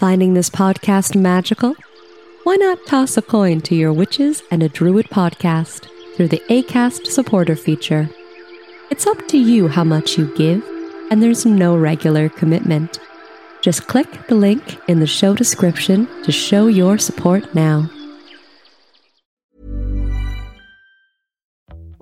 Finding this podcast magical? Why not toss a coin to your Witches and a Druid podcast through the ACAST supporter feature? It's up to you how much you give, and there's no regular commitment. Just click the link in the show description to show your support now.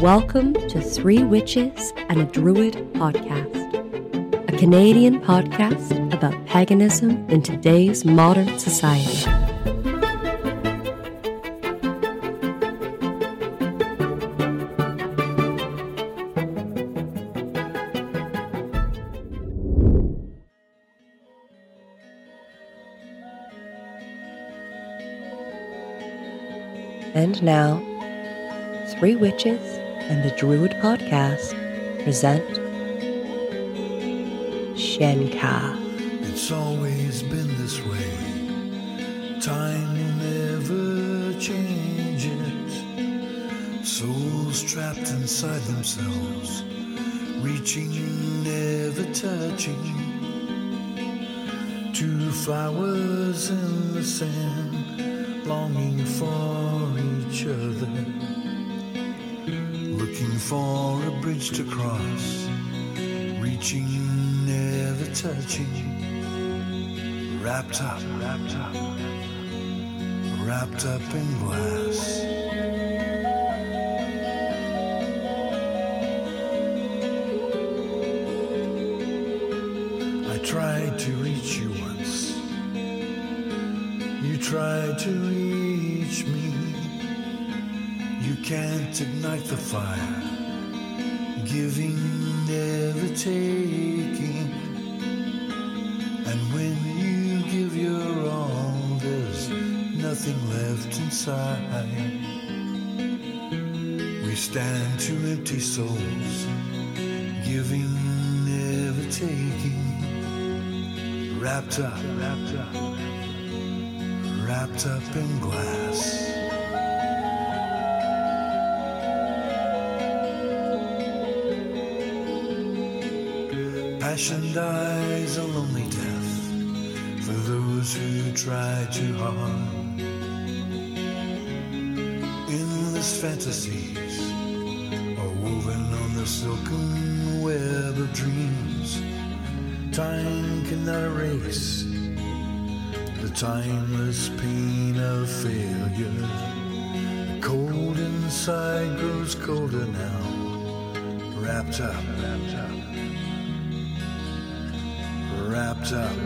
Welcome to Three Witches and a Druid podcast, a Canadian podcast about paganism in today's modern society. And now, Three Witches and the Druid podcast present Shenka. It's always been this way. Time will never changes. Souls trapped inside themselves, reaching, never touching. Two flowers in the sand, longing for each other. Looking for a bridge to cross, reaching, never touching. Wrapped up, wrapped up, wrapped up in glass. I tried to reach you once. You tried to can't ignite the fire, giving, never taking. And when you give your all, there's nothing left inside. We stand two empty souls, giving, never taking. Wrapped up, wrapped up, wrapped up in glass. Passion dies a lonely death for those who try too hard. Endless fantasies are woven on the silken web of dreams. Time cannot erase the timeless pain of failure. The cold inside grows colder now, wrapped up, wrapped up wrapped up,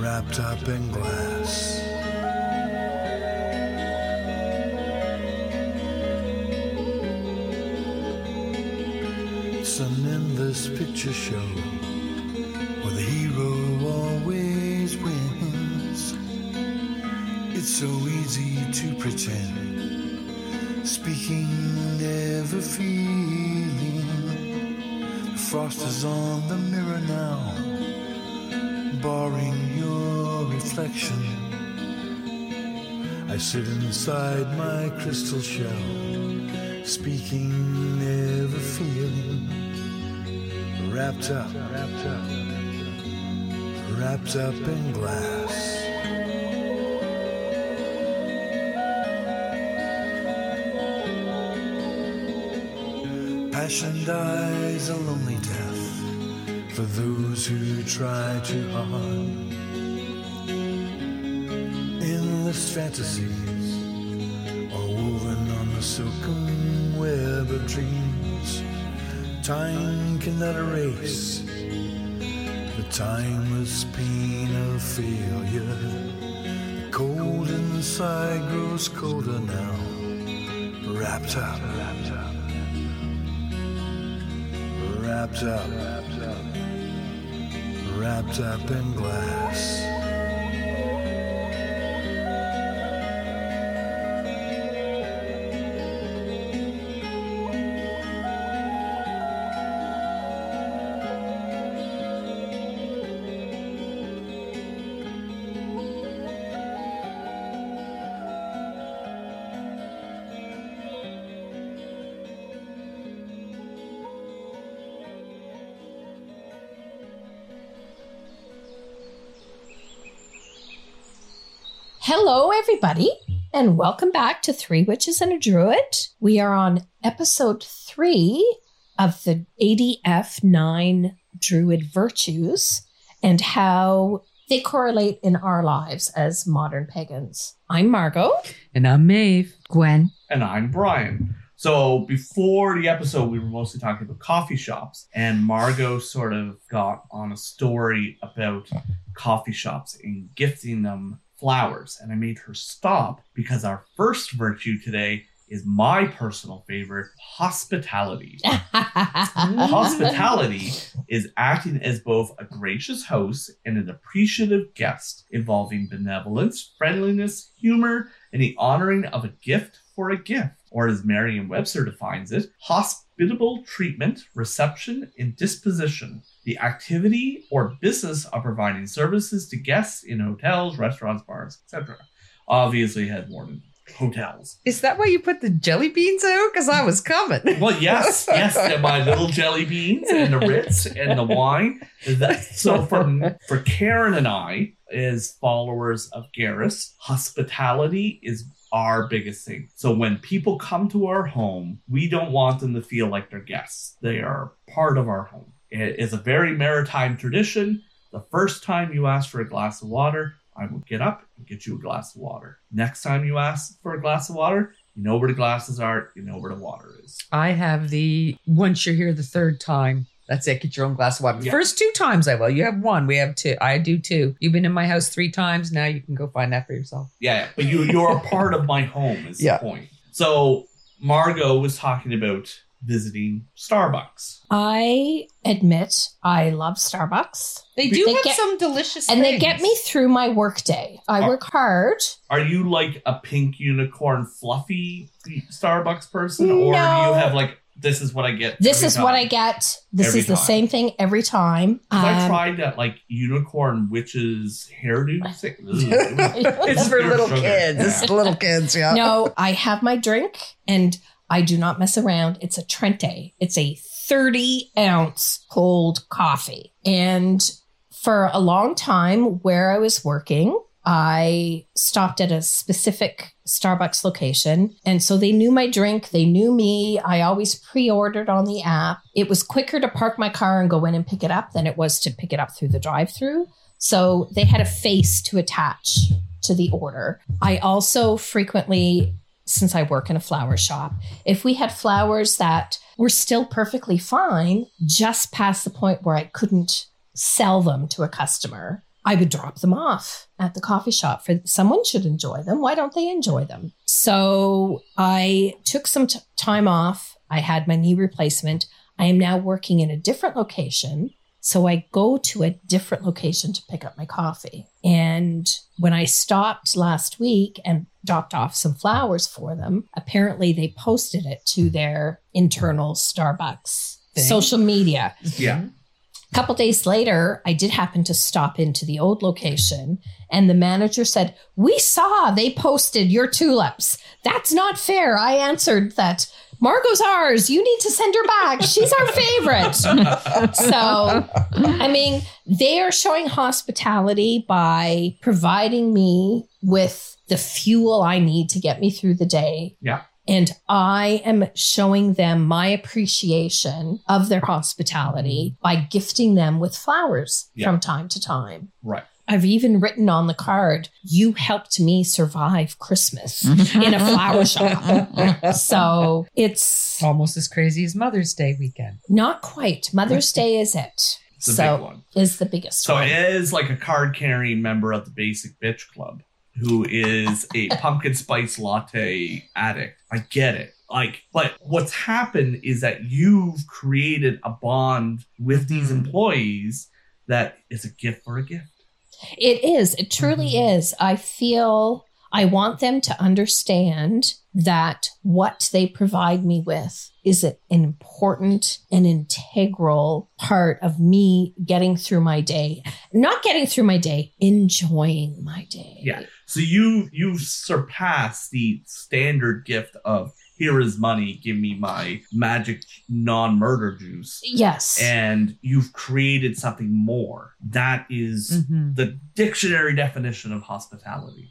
wrapped up, in glass. It's an endless picture show where the hero always wins. It's so easy to pretend, speaking, never feeling. Frost is on the mirror now, barring your reflection. I sit inside my crystal shell, speaking, never feeling. Wrapped up, wrapped up, wrapped up in glass. Passion dies a lonely death for those who try too hard. Endless fantasies are woven on the silken web of dreams. Time cannot erase the timeless pain of failure. Cold inside grows colder now. Wrapped up, wrapped up, wrapped up, wrapped up in glass. Everybody, and welcome back to Three Witches and a Druid. We are on episode three of the ADF 9 Druid virtues and how they correlate in our lives as modern pagans. I'm Margot. And I'm Maeve. Gwen. and I'm Brian. So before the episode, we were mostly talking about coffee shops, and Margot sort of got on a story about coffee shops and gifting them flowers. And I made her stop because our first virtue today is my personal favorite hospitality. Hospitality is acting as both a gracious host and an appreciative guest, involving benevolence, friendliness, humor, and the honoring of a gift for a gift, or as Merriam Webster defines it, hospitable treatment, reception, and disposition. The activity or business of providing services to guests in hotels, restaurants, bars, etc. Obviously, had more than hotels. Is that why you put the jelly beans out? Because I was coming. Well, yes, yes, and my little jelly beans and the Ritz and the wine. So for for Karen and I, as followers of Garrus, hospitality is our biggest thing. So when people come to our home, we don't want them to feel like they're guests. They are part of our home. It is a very maritime tradition. The first time you ask for a glass of water, I will get up and get you a glass of water. Next time you ask for a glass of water, you know where the glasses are, you know where the water is. I have the once you're here the third time. That's it. Get your own glass of water. Yeah. First two times I will. You have one. We have two. I do two. You've been in my house three times. Now you can go find that for yourself. Yeah, yeah. but you you're a part of my home is Yeah. the point. So Margot was talking about visiting Starbucks. I admit I love Starbucks. They do They have get- some delicious And they get me through my workday. I Oh. work hard. Are you like a pink unicorn fluffy Starbucks person, or do you have like this is what I get? This every is what I get. This Every is the same thing every time. 'Cause I Um, tried that like unicorn witches hairdo thing. It's for little sugar. kids. Yeah. It's little kids. Yeah. no, I have my drink and I do not mess around. It's a Trenta. It's a 30 ounce cold coffee. And for a long time where I was working, I stopped at a specific Starbucks location. And so they knew my drink. They knew me. I always pre ordered on the app. It was quicker to park my car and go in and pick it up than it was to pick it up through the drive through. So they had a face to attach to the order. I also frequently, since I work in a flower shop, if we had flowers that were still perfectly fine, just past the point where I couldn't sell them to a customer, I would drop them off at the coffee shop for someone should enjoy them. Why don't they enjoy them? So I took some t- time off. I had my knee replacement. I am now working in a different location. So I go to a different location to pick up my coffee. And when I stopped last week and dropped off some flowers for them, apparently they posted it to their internal Starbucks Thing. social media. Yeah. A couple days later, I did happen to stop into the old location, and the manager said, We saw they posted your tulips. That's not fair. I answered that Margot's ours. You need to send her back. She's our favorite. so, I mean, they are showing hospitality by providing me with the fuel I need to get me through the day. Yeah. And I am showing them my appreciation of their hospitality by gifting them with flowers Yeah. from time to time. Right. I've even written on the card, you helped me survive Christmas in a flower shop. So it's Almost as crazy as Mother's Day weekend. not quite. Mother's Day is it. It's a so big one. is the biggest So one. as like a card carrying member of the Basic Bitch Club, who is a pumpkin spice latte addict, I get it. Like, but what's happened is that you've created a bond with these Mhm. employees that is a gift for a gift. It is. It truly Mm-hmm. is. I feel I want them to understand that what they provide me with is an important and integral part of me getting through my day. Not getting through my day, enjoying my day. Yeah. So you you surpass the standard gift of here is money, give me my magic non murder juice. Yes. And you've created something more. That is Mhm. the dictionary definition of hospitality.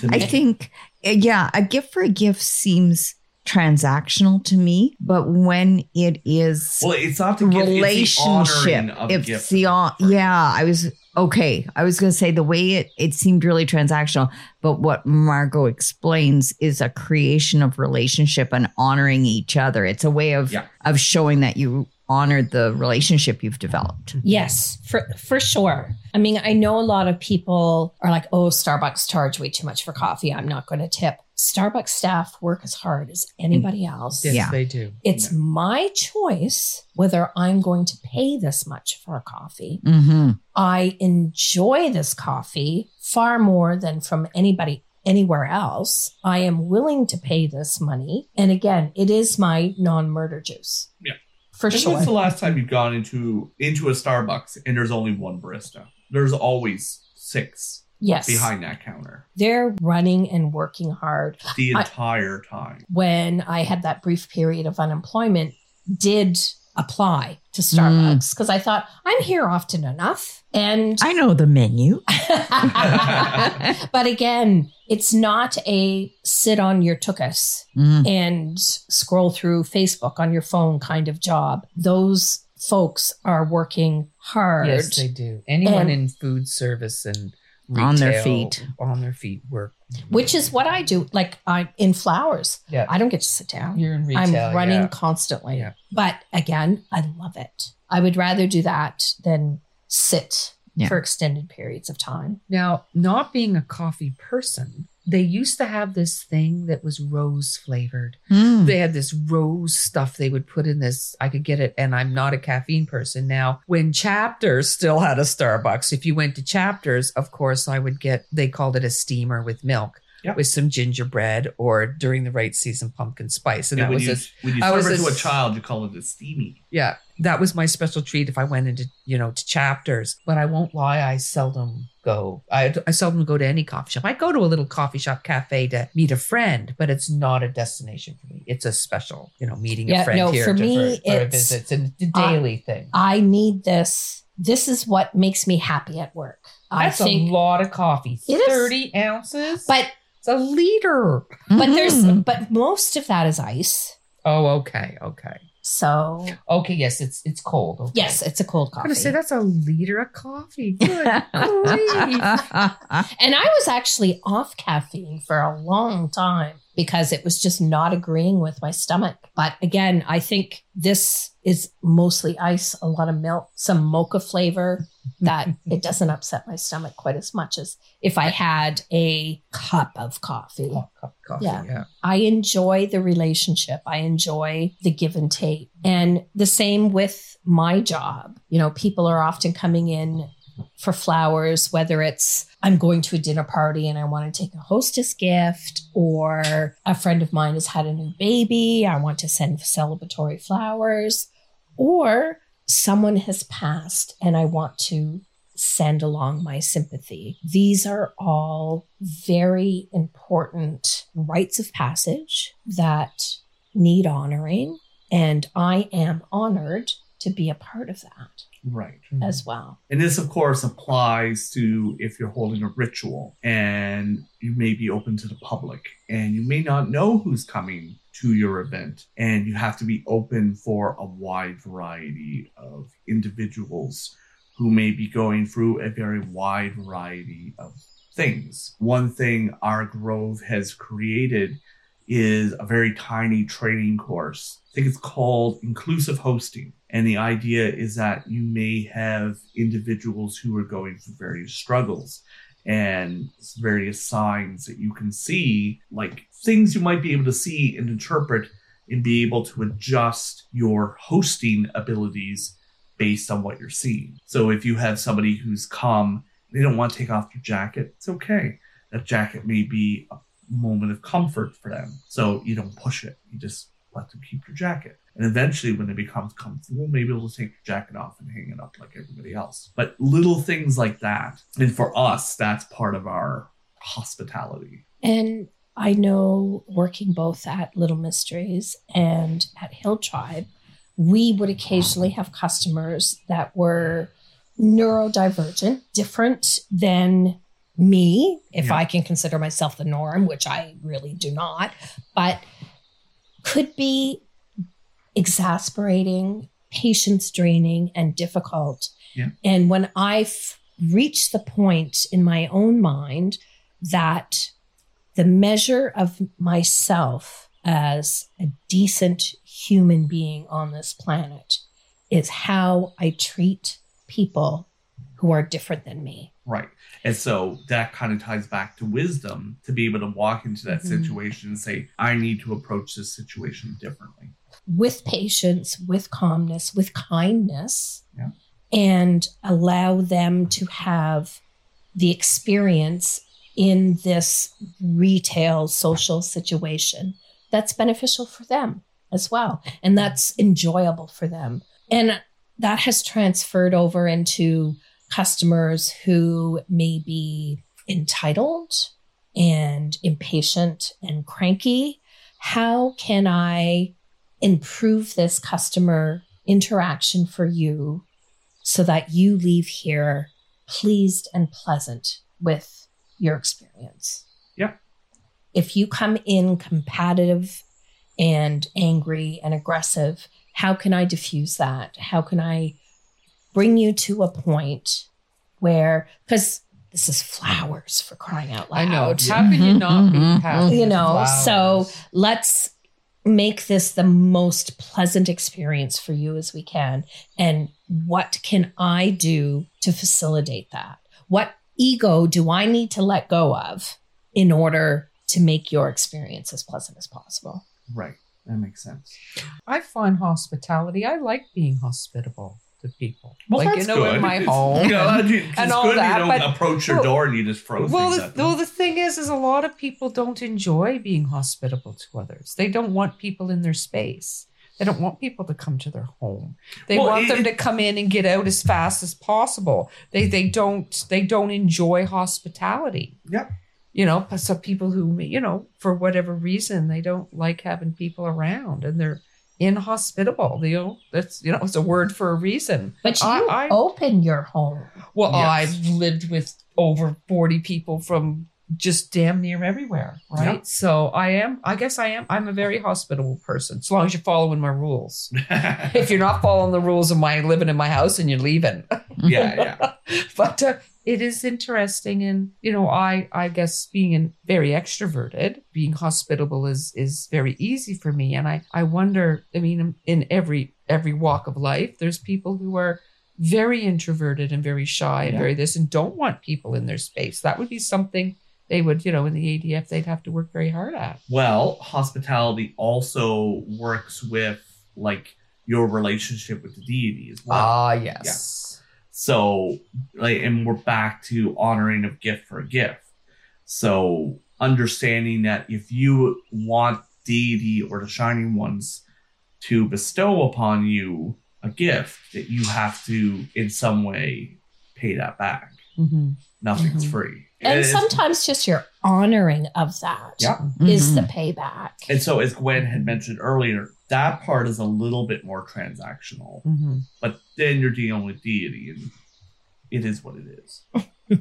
to I think, yeah, a gift for a gift seems transactional to me, but when it is Well, it's not the gift, it's the honoring relationship, of a gift. the yeah, I was okay. I was going to say the way it it seemed really transactional, but what Margot explains is a creation of relationship and honoring each other. It's a way of Yeah. of showing that you honored the relationship you've developed. Yes, for for sure. I mean, I know a lot of people are like, "Oh, Starbucks charge way too much for coffee. I'm not going to tip." Starbucks staff work as hard as anybody else. Yes, Yeah. they do. It's my choice whether I'm going to pay this much for a coffee. Mm-hmm. I enjoy this coffee far more than from anybody anywhere else. I am willing to pay this money. And again, it is my non-murder juice. Yeah. For sure. was the last time you've gone into into a Starbucks and there's only one barista? There's always six yes. behind that counter They're running and working hard. the I- entire time. when I had that brief period of unemployment, did apply to Starbucks because I thought I'm here often enough. And I know the menu. but again, it's not a sit on your tuchus Mm. and scroll through Facebook on your phone kind of job. Those folks are working hard. Yes, they do. Anyone And- in food service and On their feet. on their feet work. which is what I do. Like I'm in flowers. Yeah, I don't get to sit down. you're in retail. I'm running yeah. constantly. Yeah. But again, I love it. I would rather do that than sit Yeah. for extended periods of time. Now, not being a coffee person, they used to have this thing that was rose flavored. Mm. They had this rose stuff they would put in this. I could get it, and I'm not a caffeine person. Now, when Chapters still had a Starbucks, if you went to Chapters, of course, I would get, they called it a steamer with milk. Yep. With some gingerbread or during the right season, pumpkin spice. And And that when was you, a, when you I serve was it to a a s- child, you call it a steamy. yeah, that was my special treat if I went into, you know, to chapters. But I won't lie, I seldom go. I, I seldom go to any coffee shop. I go to a little coffee shop cafe to meet a friend, but it's not a destination for me. It's a special, you know, meeting Yeah, a friend no, here for to, me, for, for a it's- visit. It's a daily thing. I need this. This is what makes me happy at work. That's I think a lot of coffee. It is. 30 ounces? but it's a liter. but there's Mhm. but most of that is ice. Oh, okay. Okay. So Okay. Yes, it's it's cold. Okay. yes, it's a cold coffee. I'm coffee. going to say that's a liter of coffee. Good. And I was actually off caffeine for a long time because it was just not agreeing with my stomach. But again, I think this is mostly ice, a lot of milk, some mocha flavor that it doesn't upset my stomach quite as much as if I had a cup of coffee. Cup of coffee. Yeah. yeah. I enjoy the relationship. I enjoy the give and take. And the same with my job. You know, people are often coming in for flowers, whether it's I'm going to a dinner party and I want to take a hostess gift, or a friend of mine has had a new baby, I want to send celebratory flowers, or someone has passed and I want to send along my sympathy. These are all very important rites of passage that need honoring. And I am honored to be a part of that Right. as well. And this, of course, applies to if you're holding a ritual and you may be open to the public and you may not know who's coming to your event. And you have to be open for a wide variety of individuals who may be going through a very wide variety of things. One thing our Grove has created is a very tiny training course. I think it's called inclusive hosting. And the idea is that you may have individuals who are going through various struggles and various signs that you can see, like things you might be able to see and interpret and be able to adjust your hosting abilities based on what you're seeing. So if you have somebody who's come, they don't want to take off their jacket, it's okay. That jacket may be a moment of comfort for them. So you don't push it. You just let them keep your jacket. And eventually, when it becomes comfortable, maybe we'll take your jacket off and hang it up like everybody else. But little things like that. And for us, that's part of our hospitality. And I know working both at Little Mysteries and at Hill Tribe, we would occasionally have customers that were neurodivergent, different than me, if Yeah. I can consider myself the norm, which I really do not, but could be exasperating, patience draining, and difficult. Yeah. And when I've reached the point in my own mind that the measure of myself as a decent human being on this planet is how I treat people who are different than me. Right. And so that kind of ties back to wisdom to be able to walk into that Mhm. situation and say, I need to approach this situation differently. With patience, with calmness, with kindness, Yeah. and allow them to have the experience in this retail social situation that's beneficial for them as well. And that's enjoyable for them. And that has transferred over into customers who may be entitled and impatient and cranky. How can I improve this customer interaction for you so that you leave here pleased and pleasant with your experience. Yeah. If you come in competitive and angry and aggressive, how can I diffuse that? How can I bring you to a point where, because this is flowers for crying out loud I know. How can you not be mm-hmm. happy? You with know, so let's make this the most pleasant experience for you as we can. And what can I do to facilitate that? What ego do I need to let go of in order to make your experience as pleasant as possible? Right. That makes sense. I find hospitality. I like being hospitable to people. Well, like you know, good. in my home. Know, and- it's and all good that, you don't but- approach your well- door and you just throw well, things the, well, the thing is, is a lot of people don't enjoy being hospitable to others. They don't want people in their space. They don't want people to come to their home. They Well, want it- them to come in and get out as fast as possible. They they don't they don't enjoy hospitality. Yep. You know, so people who you know for whatever reason they don't like having people around and they're inhospitable. You know, that's you know it's a word for a reason. But you I- I- open your home. Well, Yes. I've lived with over 40 people from just damn near everywhere, right? Yeah. So I am, I guess I am, I'm a very hospitable person, as long as you're following my rules. if you're not following the rules of my living in my house and you're leaving. yeah, yeah. but uh, it is interesting. And, you know, I, I guess being in, very extroverted, being hospitable is, is very easy for me. And I, I wonder, I mean, in every, every walk of life, there's people who are very introverted and very shy and Yeah. very this and don't want people in their space. That would be something they would, you know, in the ADF, they'd have to work very hard at. Well, hospitality also works with like your relationship with the deity as well. Ah, yes. So, like, and we're back to honoring of gift for a gift. So, understanding that if you want deity or the shining ones to bestow upon you a gift, that you have to, in some way, pay that back. Mm-hmm. Nothing's Mhm. free. And it's- sometimes just your honoring of that is Yeah. Mhm. the payback. And so, as Gwen had mentioned earlier, that part is a little bit more transactional. Mm-hmm. But then you're dealing with deity, and it is what it is.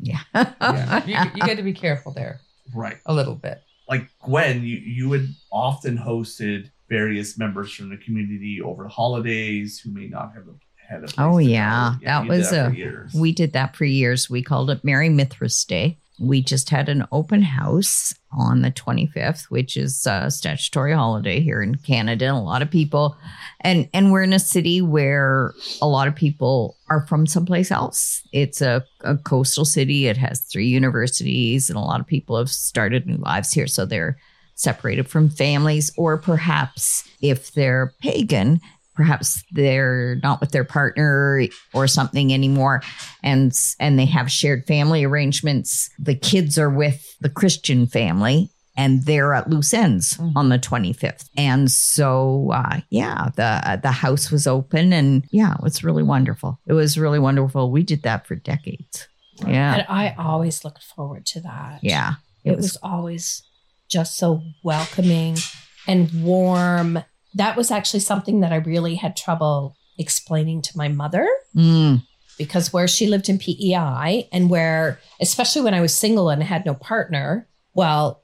yeah. Yeah. you, you got to be careful there Right. a little bit. Like Gwen, you, you had often hosted various members from the community over the holidays who may not have had a Oh, yeah. That was for a- years. We did that for years. We called it Merry Mithras Day. We just had an open house on the 25th, which is a statutory holiday here in Canada. And a lot of people, and and we're in a city where a lot of people are from someplace else. It's a, a coastal city. It has three universities, and a lot of people have started new lives here. So they're separated from families, or perhaps if they're pagan, perhaps they're not with their partner or something anymore. And and they have shared family arrangements. The kids are with the christian family and they're at loose ends Mhm. on the 25th and so uh, yeah the the house was open and yeah it was really wonderful. It was really wonderful. We did that for decades. Yeah. And I always looked forward to that. yeah. It, was, always just so welcoming and warm. That was actually something that I really had trouble explaining to my mother Mm, because where she lived in PEI and where, especially when I was single and had no partner, well,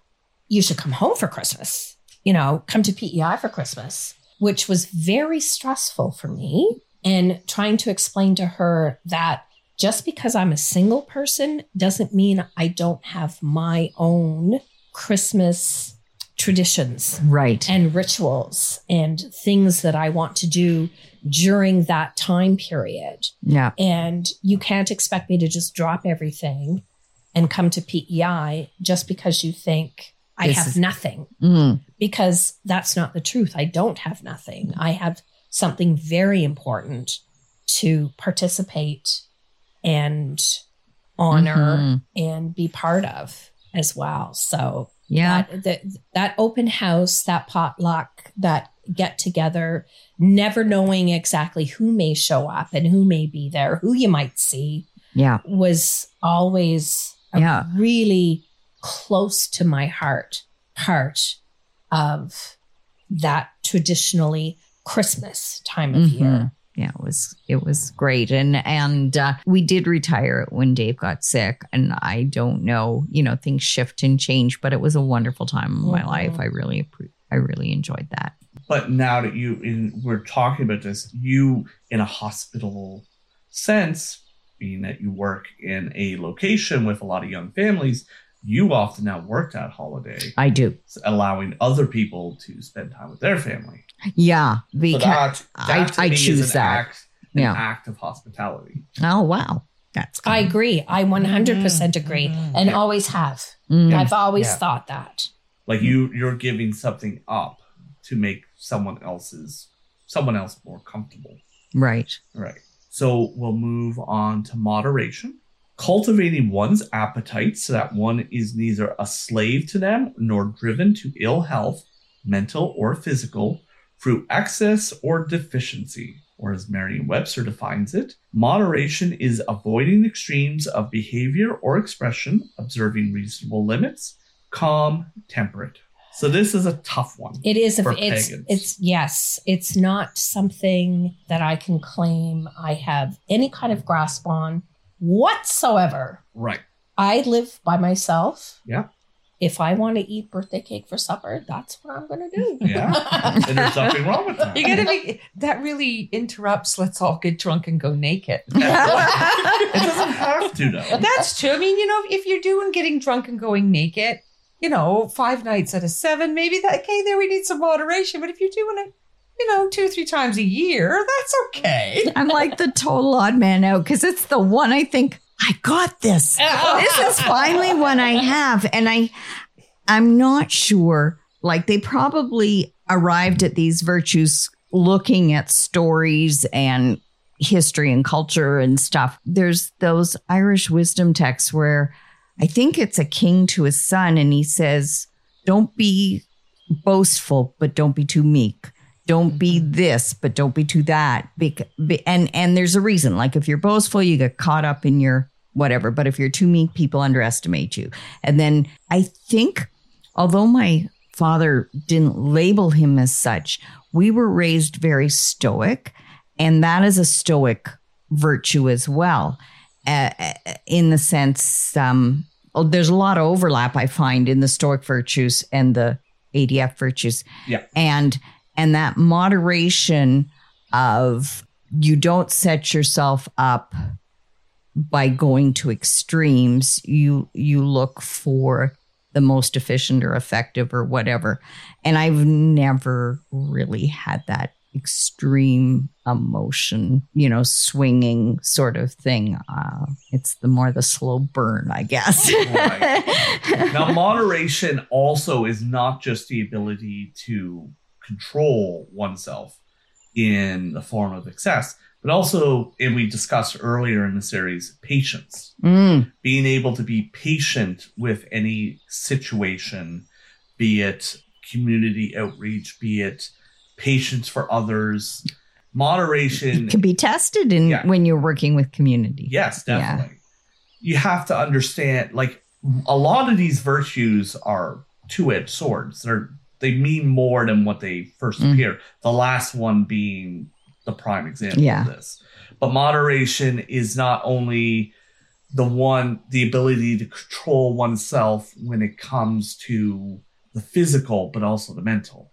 you should come home for Christmas, you know, come to PEI for Christmas, which was very stressful for me. And trying to explain to her that just because I'm a single person doesn't mean I don't have my own Christmas traditions right. and rituals and things that I want to do during that time period. yeah. And you can't expect me to just drop everything and come to PEI just because you think I This have is- nothing, Mm, because that's not the truth. I don't have nothing. I have something very important to participate and honor mhm. and be part of as well. So Yeah. that, that that open house, that potluck, that get together, never knowing exactly who may show up and who may be there, who you might see, Yeah. was always a Yeah. really close to my heart part of that traditionally Christmas time of Mhm. year. Yeah, it was it was great, and and uh, we did retire it when Dave got sick, and I don't know, you know, things shift and change, but it was a wonderful time in my Mhm. life. I really I really enjoyed that. But now that you in, we're talking about this, you in a hospital sense, being that you work in a location with a lot of young families, you often now work that holiday, I do, allowing other people to spend time with their family. yeah, So because that, I- to I me is choose an that. Act, an Yeah. act of hospitality. oh wow, that's I agree. I 100% agree Mhm. and always have. Mm, I've always Yeah. thought that. Like you, you're giving something up to make someone else's someone else more comfortable. right, Right. So we'll move on to moderation. Cultivating one's appetite so that one is neither a slave to them nor driven to ill health, mental or physical, through excess or deficiency. Or as Merriam Webster defines it, moderation is avoiding extremes of behavior or expression, observing reasonable limits, calm, temperate. So this is a tough one. It is. For A, it's. pagans. It's yes. It's not something that I can claim I have any kind of grasp on whatsoever. Right. I live by myself. Yeah. If I want to eat birthday cake for supper, that's what I'm going to do. Yeah. And there's nothing wrong with that. You gotta be that really interrupts let's all get drunk and go naked. It doesn't have to though. That's true. I mean, you know, if you're doing getting drunk and going naked, you know, five nights out of seven, maybe that okay, there we need some moderation. But if you're doing it, you know, two, three times a year, that's okay. I'm like the total odd man out because it's the one I think I got this. this is finally one I have, and I I'm not sure. Like they probably arrived at these virtues looking at stories and history and culture and stuff. There's those Irish wisdom texts where I think it's a king to his son, and he says, "Don't be boastful, but don't be too meek." Don't be this, but don't be too that. And and there's a reason. Like if you're boastful, you get caught up in your whatever. But if you're too meek, people underestimate you. And then I think, although my father didn't label him as such, we were raised very stoic, and that is a stoic virtue as well. Uh, in the sense, um, oh, there's a lot of overlap I find in the stoic virtues and the ADF virtues. Yeah. And and that moderation of you don't set yourself up by going to extremes. You you look for the most efficient or effective or whatever. And i've never really had that extreme emotion you know swinging sort of thing. Uh it's the more the slow burn i guess. Now, moderation also is not just the ability to control oneself in the form of excess, but also, and we discussed earlier in the series, patience. Mm, Being able to be patient with any situation, be it community outreach, be it patience for others, moderation. it can be tested in Yeah. when you're working with community Yes, Yeah. definitely. You have to understand, like, a lot of these virtues are two-edged swords. They're they mean more than what they first Mm. appear. The last one being the prime example Yeah. of this. But moderation is not only the one the ability to control oneself when it comes to the physical, but also the mental.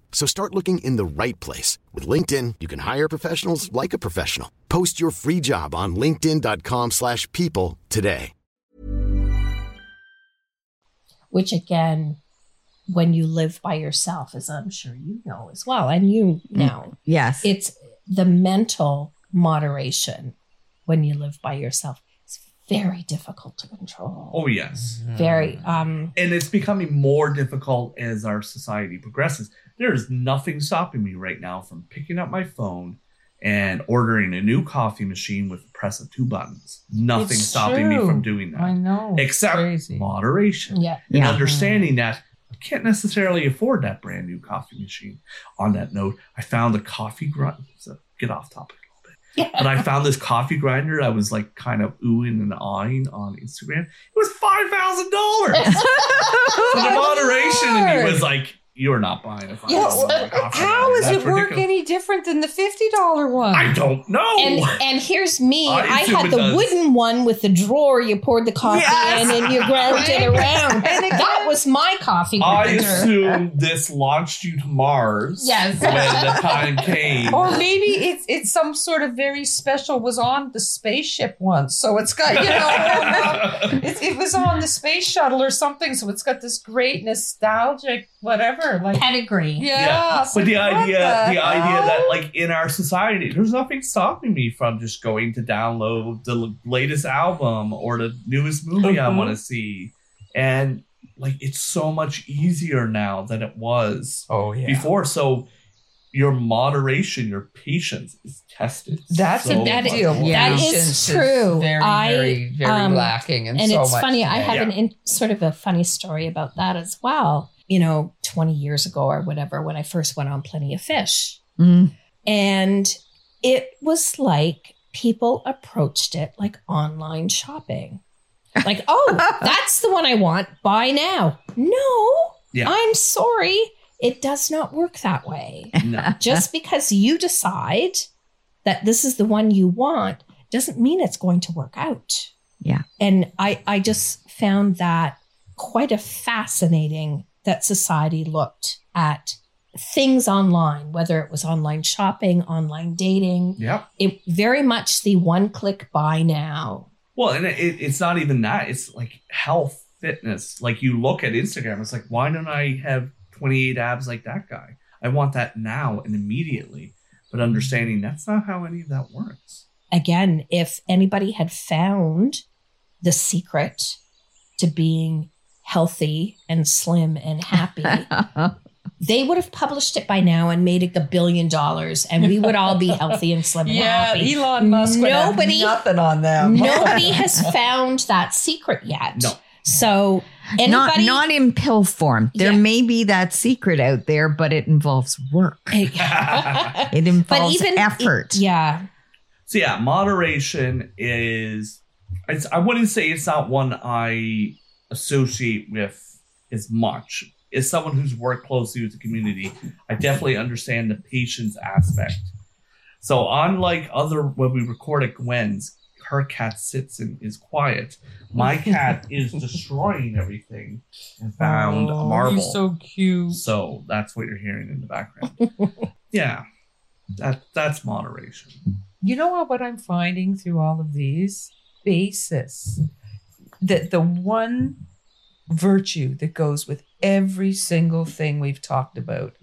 So start looking in the right place. With LinkedIn, you can hire professionals like a professional. Post your free job on linkedin.com/people slash people today. which again, when you live by yourself, as I'm sure you know as well, and you know, Yes. it's the mental moderation when you live by yourself. It's very difficult to control. Oh yes. Very. Um, and it's becoming more difficult as our society progresses. There is nothing stopping me right now from picking up my phone and ordering a new coffee machine with the press of two buttons. Nothing It's stopping me from doing that. I know. it's Except crazy. moderation. yeah. And Yeah. understanding that I can't necessarily afford that brand new coffee machine. On that note, I found a coffee grinder. So get off topic a little bit. But I found this coffee grinder. I was like kind of oohing and eyeing on Instagram. It was five thousand dollars for the moderation, and he was like, "You're not buying a five Yes. dollar coffee." How does That's it work ridiculous." any different than the fifty dollar one? I don't know. And and here's me. I I, had the does. wooden one with the drawer. You poured the coffee Yes. in and you ground it around. And it that was my coffee I grinder. assume this launched you to Mars. Yes. when the time came. or maybe it's it's some sort of very special was on the spaceship once, so it's got you know it, it was on the space shuttle or something, so it's got this great nostalgic whatever like Pedigree. yeah. but the idea, the, the idea that like in our society, there's nothing stopping me from just going to download the latest album or the newest movie I Mhm. want to see, and like it's so much easier now than it was oh yeah before. So your moderation, your patience is tested. That's so a big much deal. more. Yeah. That Patience is true. very, I, very, very um, lacking, and, and so it's much funny. I have Yeah. an in, sort of a funny story about that as well. You know, 20 years ago or whatever, when I first went on Plenty of Fish, Mm. and it was like people approached it like online shopping. Like, oh, that's the one I want. Buy now. No, Yeah. I'm sorry. It does not work that way. No. Just because you decide that this is the one you want doesn't mean it's going to work out. Yeah. And I, I just found that quite a fascinating that society looked at things online, whether it was online shopping, online dating. Yeah. It very much the one click buy now. Well, and it, it's not even that. It's like health, fitness. Like you look at Instagram, it's like, why don't I have 28 abs like that guy? I want that now and immediately. But understanding that's not how any of that works. Again, if anybody had found the secret to being healthy and slim and happy, they would have published it by now and made it a billion dollars, and we would all be healthy and slim and Yeah, happy. Elon Musk would have Nobody- nothing on them. Nobody has found that secret yet. No. So not anybody, not in pill form. There Yeah. may be that secret out there, but it involves work. It involves even, effort. yeah, So yeah, moderation is. It's, I wouldn't say it's not one I associate with as much. As someone who's worked closely with the community, I definitely understand the patience aspect. So unlike other when we record at Gwen's, her cat sits and is quiet. My cat is destroying everything and found a oh, marble. You're so cute. So that's what you're hearing in the background. yeah, that that's moderation. You know what, what I'm finding through all of these? Basis. That the one virtue that goes with every single thing we've talked about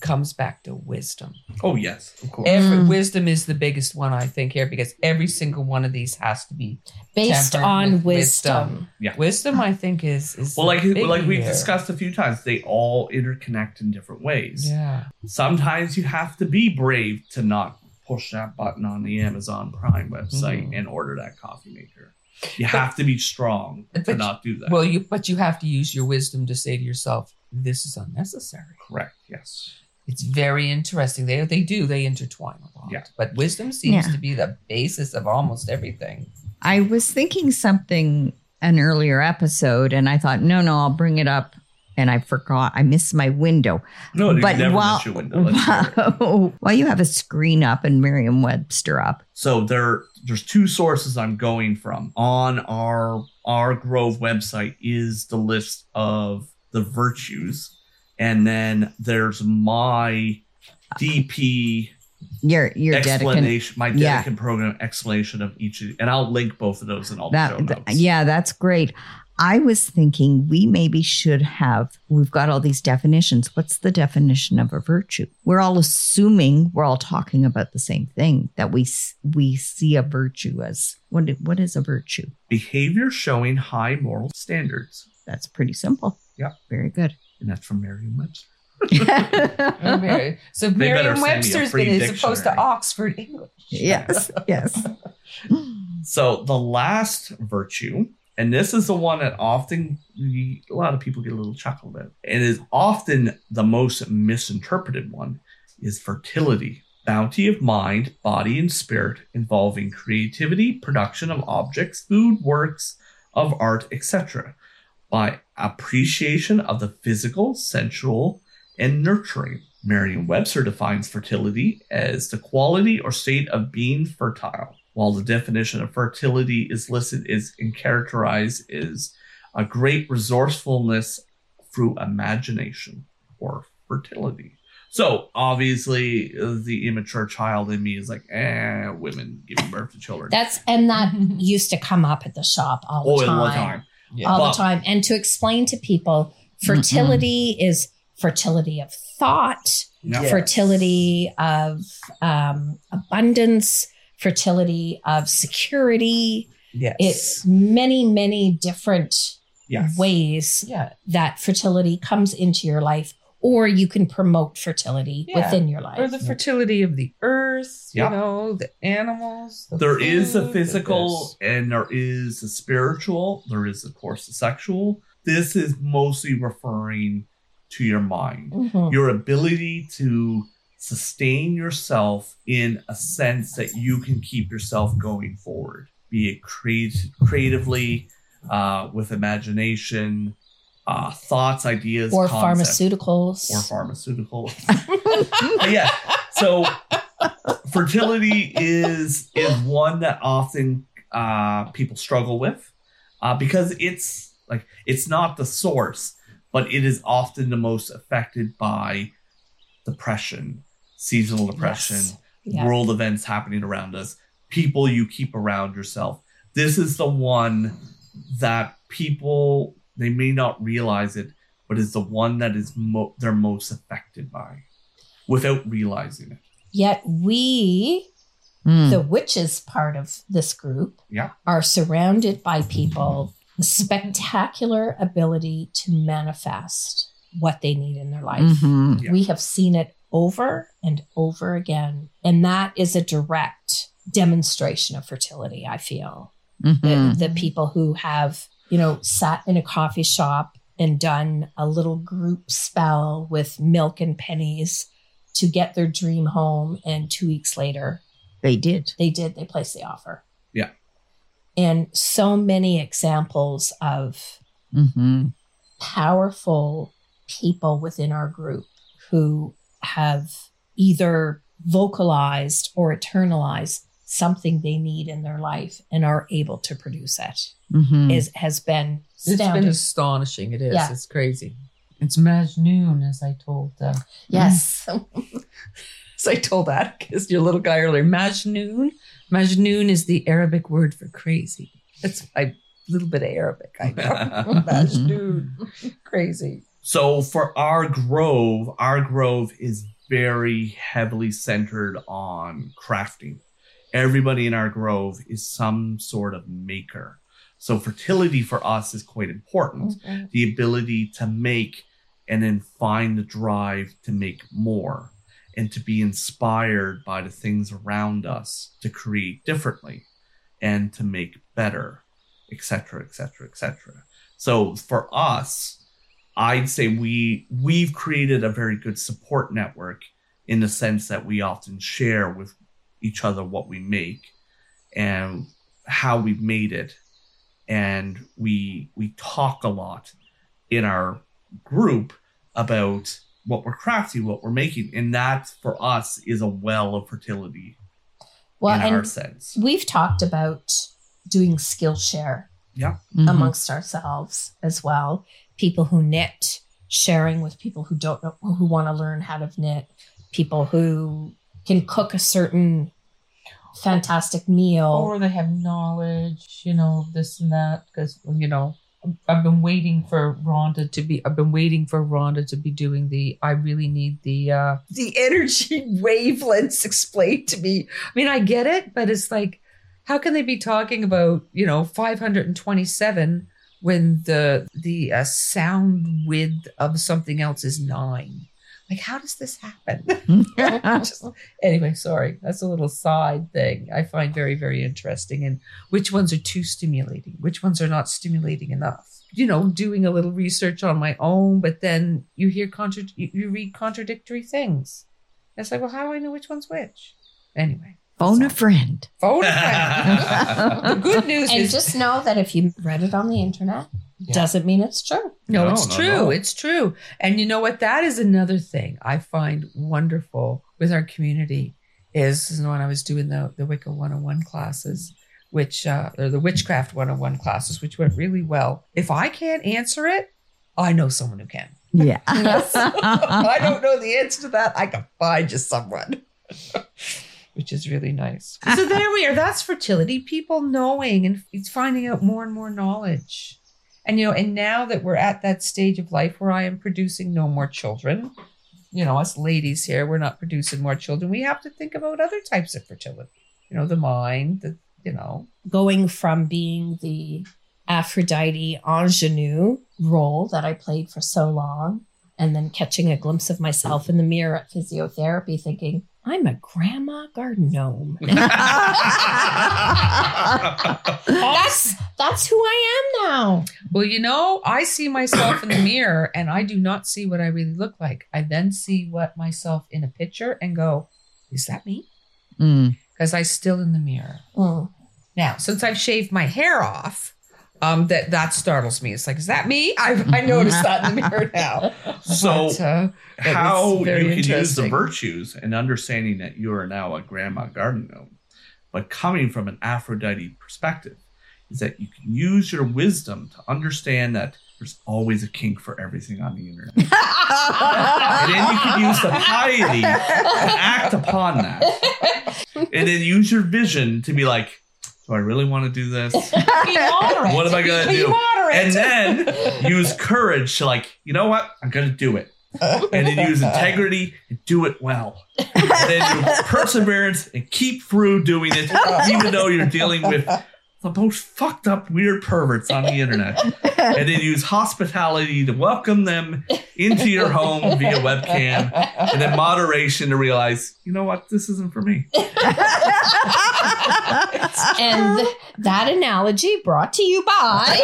comes back to wisdom. Oh yes, of course. Every Mm. wisdom is the biggest one I think here because every single one of these has to be Based on with wisdom. Yeah. Wisdom, I think, is is well, like like we've here. discussed a few times, they all interconnect in different ways. Yeah. Sometimes you have to be brave to not push that button on the Amazon Prime website Mhm. and order that coffee maker. You have to be strong to But- not do that. Well, you but you have to use your wisdom to say to yourself, "This is unnecessary." correct. Yes. It's very interesting. They they do they intertwine a lot. Yeah. But wisdom seems Yeah. to be the basis of almost everything. I was thinking something an earlier episode, and I thought, no, no, I'll bring it up. And I forgot. I missed my window. No, you but never while, window. Let's hear it. while, while you have a screen up and Merriam-Webster up, So there, there's two sources I'm going from on our our Grove website is the list of the virtues, and then there's my DP your your explanation, my yeah. Dedicant program explanation of each, and I'll link both of those in all the show that, notes. yeah, that's great. I was thinking we maybe should have. We've got all these definitions. What's the definition of a virtue? We're all assuming we're all talking about the same thing. That we we see a virtue as what? What is a virtue? behavior showing high moral standards, That's pretty simple. Yeah. very good. and that's from Merriam-Webster. Okay. Oh, so They better send me a Merriam-Webster's free been as opposed to. Oxford English. yes, yes. So the last virtue, and this is the one that often a lot of people get a little chuckle about, and is often the most misinterpreted one, is fertility. Bounty of mind, body, and spirit involving creativity, production of objects, food, works of art, etc. By appreciation of the physical, sensual, and nurturing. Merriam Webster defines fertility as the quality or state of being fertile, while the definition of fertility is listed as and characterized as a great resourcefulness through imagination or fertility. So obviously, the immature child in me is like, eh, women giving birth to children. That's and that used to come up at the shop all the all time. the time. All But- the time. And to explain to people, fertility is fertility of thought, Yeah. Yes. fertility of um, abundance, fertility of security. Yes. It's many, many different Yes. ways yeah. that fertility comes into your life, or you can promote fertility Yeah. within your life. Or the fertility of the earth, Yeah. you know, the animals. the There is a physical and there is a spiritual. There is, of course, a sexual. This is mostly referring to your mind, Mhm. your ability to sustain yourself in a sense that you can keep yourself going forward, be it create, creatively, uh, with imagination, uh, thoughts, ideas, or concepts pharmaceuticals. or pharmaceuticals. Yeah. So fertility is is one that often uh, people struggle with uh, because it's like it's not the source, but it is often the most affected by depression, seasonal depression, Yes. Yeah. world events happening around us, people you keep around yourself. This is the one that people they may not realize it, but is the one that is mo- they're most affected by without realizing it. Yet we, Mm. the witches part of this group, Yeah. are surrounded by people spectacular ability to manifest what they need in their life. Mhm. Yeah. We have seen it over and over again. And that is a direct demonstration of fertility, I feel. Mhm. The, the people who have, you know, sat in a coffee shop and done a little group spell with milk and pennies to get their dream home. And two weeks later, They did. they did, they placed the offer. Yeah. And so many examples of hmm powerful people within our group who have either vocalized or eternalized something they need in their life and are able to produce it Mhm. is has been It's been astonishing. It is. Yeah. It's crazy. It's Majnoon, as I told uh, yes. as I told Atticus, your little guy earlier. Majnoon. Majnoon is the Arabic word for crazy. That's a little bit of Arabic. I know. Majnoon. Crazy. So for our grove, our grove is very heavily centered on crafting. Everybody in our grove is some sort of maker. So fertility for us is quite important. Mm-hmm. The ability to make and then find the drive to make more and to be inspired by the things around us to create differently and to make better, etc., etc., etc. So for us, I'd say we we've created a very good support network in the sense that we often share with each other what we make and how we've made it and we we talk a lot in our group about what we're crafting what we're making and that for us is a well of fertility Well, in our sense we've talked about doing Skillshare yeah Mhm. amongst ourselves as well. People who knit, sharing with people who don't know, who want to learn how to knit, people who can cook a certain fantastic meal. Or they have knowledge, you know, this and that. Because, you know, I've been waiting for Rhonda to be, I've been waiting for Rhonda to be doing the, I really need the, uh, the energy wavelengths explained to me. I mean, I get it, but it's like, how can they be talking about, you know, 527 when the, the uh, sound width of something else is nine? Like, how does this happen? Just- anyway, sorry. That's a little side thing I find very, very interesting. And which ones are too stimulating? Which ones are not stimulating enough? You know, doing a little research on my own, but then you hear contra- you you read contradictory things. It's like, well, how do I know which one's which? Anyway, Phone a friend. phone a friend. the good news is and is just know that if you read it on the internet, Yeah. doesn't mean it's true. No, No, it's no, true. no. It's true. And you know what? That is another thing I find wonderful with our community is is when I was doing the, the Wicca 101 classes, which, uh, or the Witchcraft 101 classes, which went really well. If I can't answer it, I know someone who can. Yeah. Yes. I don't know the answer to that. I can find you someone. Which is really nice. So there we are. That's fertility. People knowing and it's finding out more and more knowledge. And you know, and now that we're at that stage of life where I am producing no more children, you know, us ladies here, we're not producing more children. We have to think about other types of fertility. You know, the mind, the you know. Going from being the Aphrodite ingenue role that I played for so long, and then catching a glimpse of myself in the mirror at physiotherapy, thinking, I'm a grandma garden gnome. that's that's who I am now. Well, you know, I see myself in the mirror and I do not see what I really look like. I then see what myself in a picture and go, is that me? Mm. Because I still in the mirror. Mm. Now, since I've shaved my hair off, um, that that startles me. It's like, is that me? I, I noticed that in the mirror now. So But, uh, how you can use the virtues and understanding that you are now a grandma garden gnome, but coming from an Aphrodite perspective, is that you can use your wisdom to understand that there's always a kink for everything on the internet. and then you can use the piety to act upon that. And then use your vision to be like, do I really want to do this? Be moderate. What am I going to Be do? moderate. And then use courage to like, you know what? I'm going to do it. And then use integrity and do it well. And then use perseverance and keep through doing it, even though you're dealing with the most fucked up, weird perverts on the internet. And then use hospitality to welcome them into your home via webcam. And then moderation to realize, you know what? This isn't for me. and th- that analogy brought to you by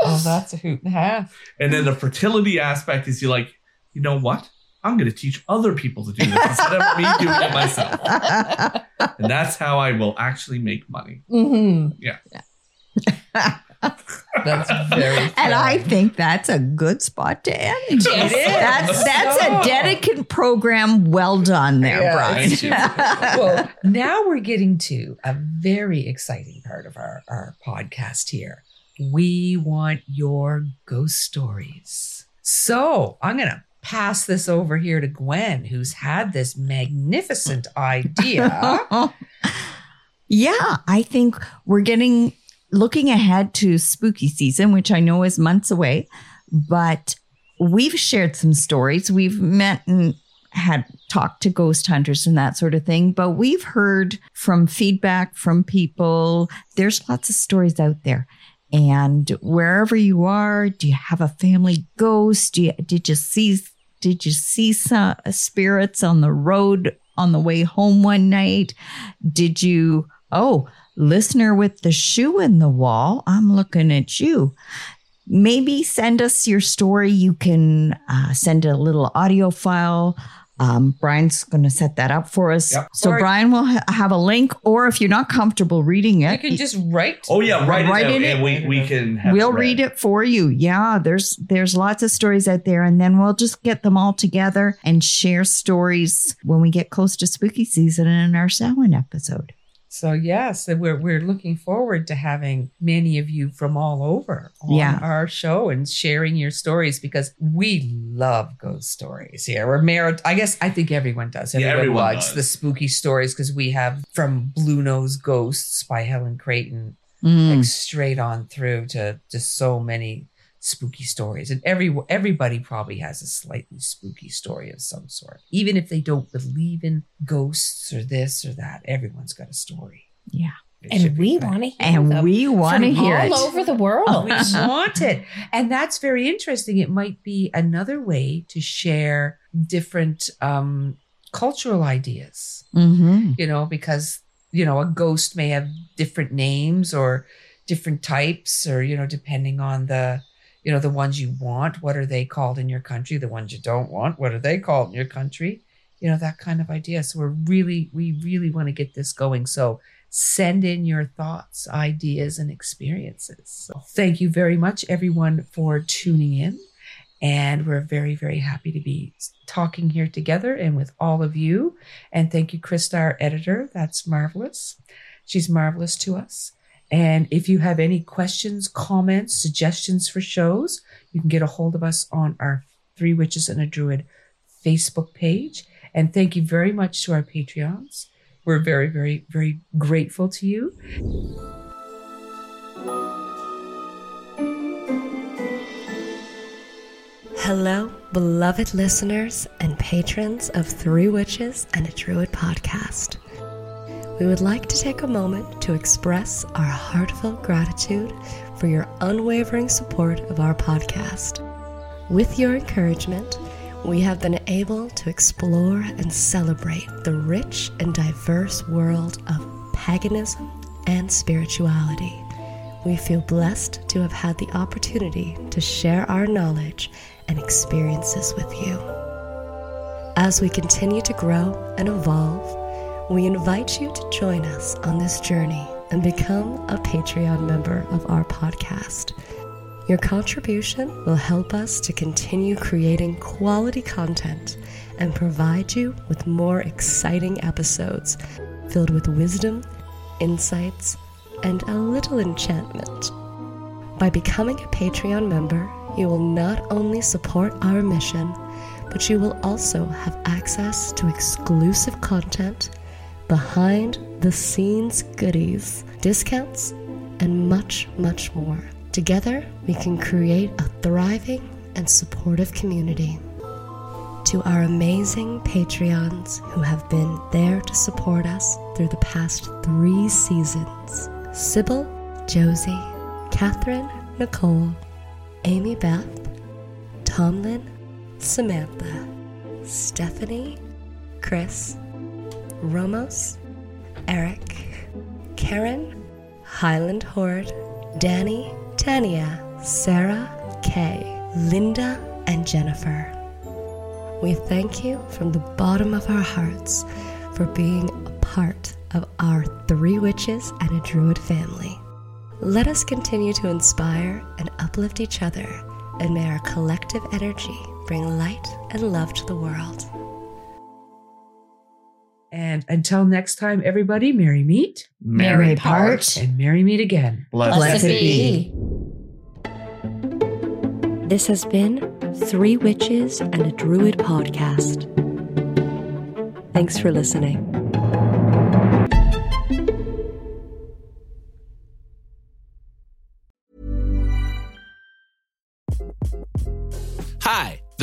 oh, that's a hoot and a half. And then the fertility aspect is you're like, you know what? I'm going to teach other people to do this instead of me doing it myself. And that's how I will actually make money. Mhm. That's very And I think that's a good spot to end. It is. That's that's So- a dedicated program. Well done there, Yeah, Brian. well, now we're getting to a very exciting part of our, our podcast here. We want your ghost stories. So I'm going to pass this over here to Gwen, who's had this magnificent idea. yeah, I think we're getting looking ahead to spooky season, which I know is months away, but we've shared some stories. We've met and had talked to ghost hunters and that sort of thing, but we've heard from feedback from people. There's lots of stories out there. And wherever you are, do you have a family ghost? Do you, did you see did you see some spirits on the road on the way home one night? Did you oh, listener with the shoe in the wall, I'm looking at you. Maybe send us your story. You can uh, send a little audio file. Um, Brian's going to set that up for us. Yep. So Or- Brian will ha- have a link, or if you're not comfortable reading it, you it, can just write. Oh yeah, write, Write it, it out, in. and we we can. Have we'll it read it for you. Yeah, there's there's lots of stories out there, and then we'll just get them all together and share stories when we get close to spooky season in our Samhain episode. So yes, we're we're looking forward to having many of you from all over on Yeah. our show and sharing your stories because we love ghost stories here. We're merit. I guess I think everyone does. Yeah, Everyone, everyone likes does. the spooky stories because we have from Bluenose Ghosts by Helen Creighton, Mm. like straight on through to just so many spooky stories, and every everybody probably has a slightly spooky story of some sort, even if they don't believe in ghosts or this or that. Everyone's got a story. Yeah. It And we want to hear And we want to hear all it. over the world. we want it. And that's very interesting. It might be another way to share different um, cultural ideas, hmm you know, because, you know, a ghost may have different names or different types, or, you know, depending on the, you know, the ones you want. What are they called in your country? The ones you don't want, what are they called in your country? You know, that kind of idea. So we're really, we really want to get this going. So send in your thoughts, ideas, and experiences. So thank you very much, everyone, for tuning in. And we're very, very happy to be talking here together and with all of you. And thank you, Krista, our editor. That's marvelous. She's marvelous to us. And if you have any questions, comments, suggestions for shows, you can get a hold of us on our Three Witches and a Druid Facebook page. And thank you very much to our Patreons. We're very, very, very grateful to you. Hello, beloved listeners and patrons of Three Witches and a Druid podcast. We would like to take a moment to express our heartfelt gratitude for your unwavering support of our podcast. With your encouragement, we have been able to explore and celebrate the rich and diverse world of paganism and spirituality. We feel blessed to have had the opportunity to share our knowledge and experiences with you. As we continue to grow and evolve, we invite you to join us on this journey and become a Patreon member of our podcast. Your contribution will help us to continue creating quality content and provide you with more exciting episodes filled with wisdom, insights, and a little enchantment. By becoming a Patreon member, you will not only support our mission, but you will also have access to exclusive content, behind the scenes goodies, discounts, and much, much more. Together, we can create a thriving and supportive community. To our amazing Patreons who have been there to support us through the past three seasons Sybil, Josie, Catherine, Nicole, Amy Beth, Tomlin, Samantha, Stephanie, Chris, Ramos, Eric, Karen, Highland Horde, Danny, Tania, Sarah, Kay, Linda, and Jennifer. We thank you from the bottom of our hearts for being a part of our Three Witches and a Druid family. Let us continue to inspire and uplift each other, and may our collective energy bring light and love to the world. And until next time, everybody, merry meet Merry part. and merry meet again. Blessed, Blessed be. This has been Three Witches and a Druid podcast. Thanks for listening.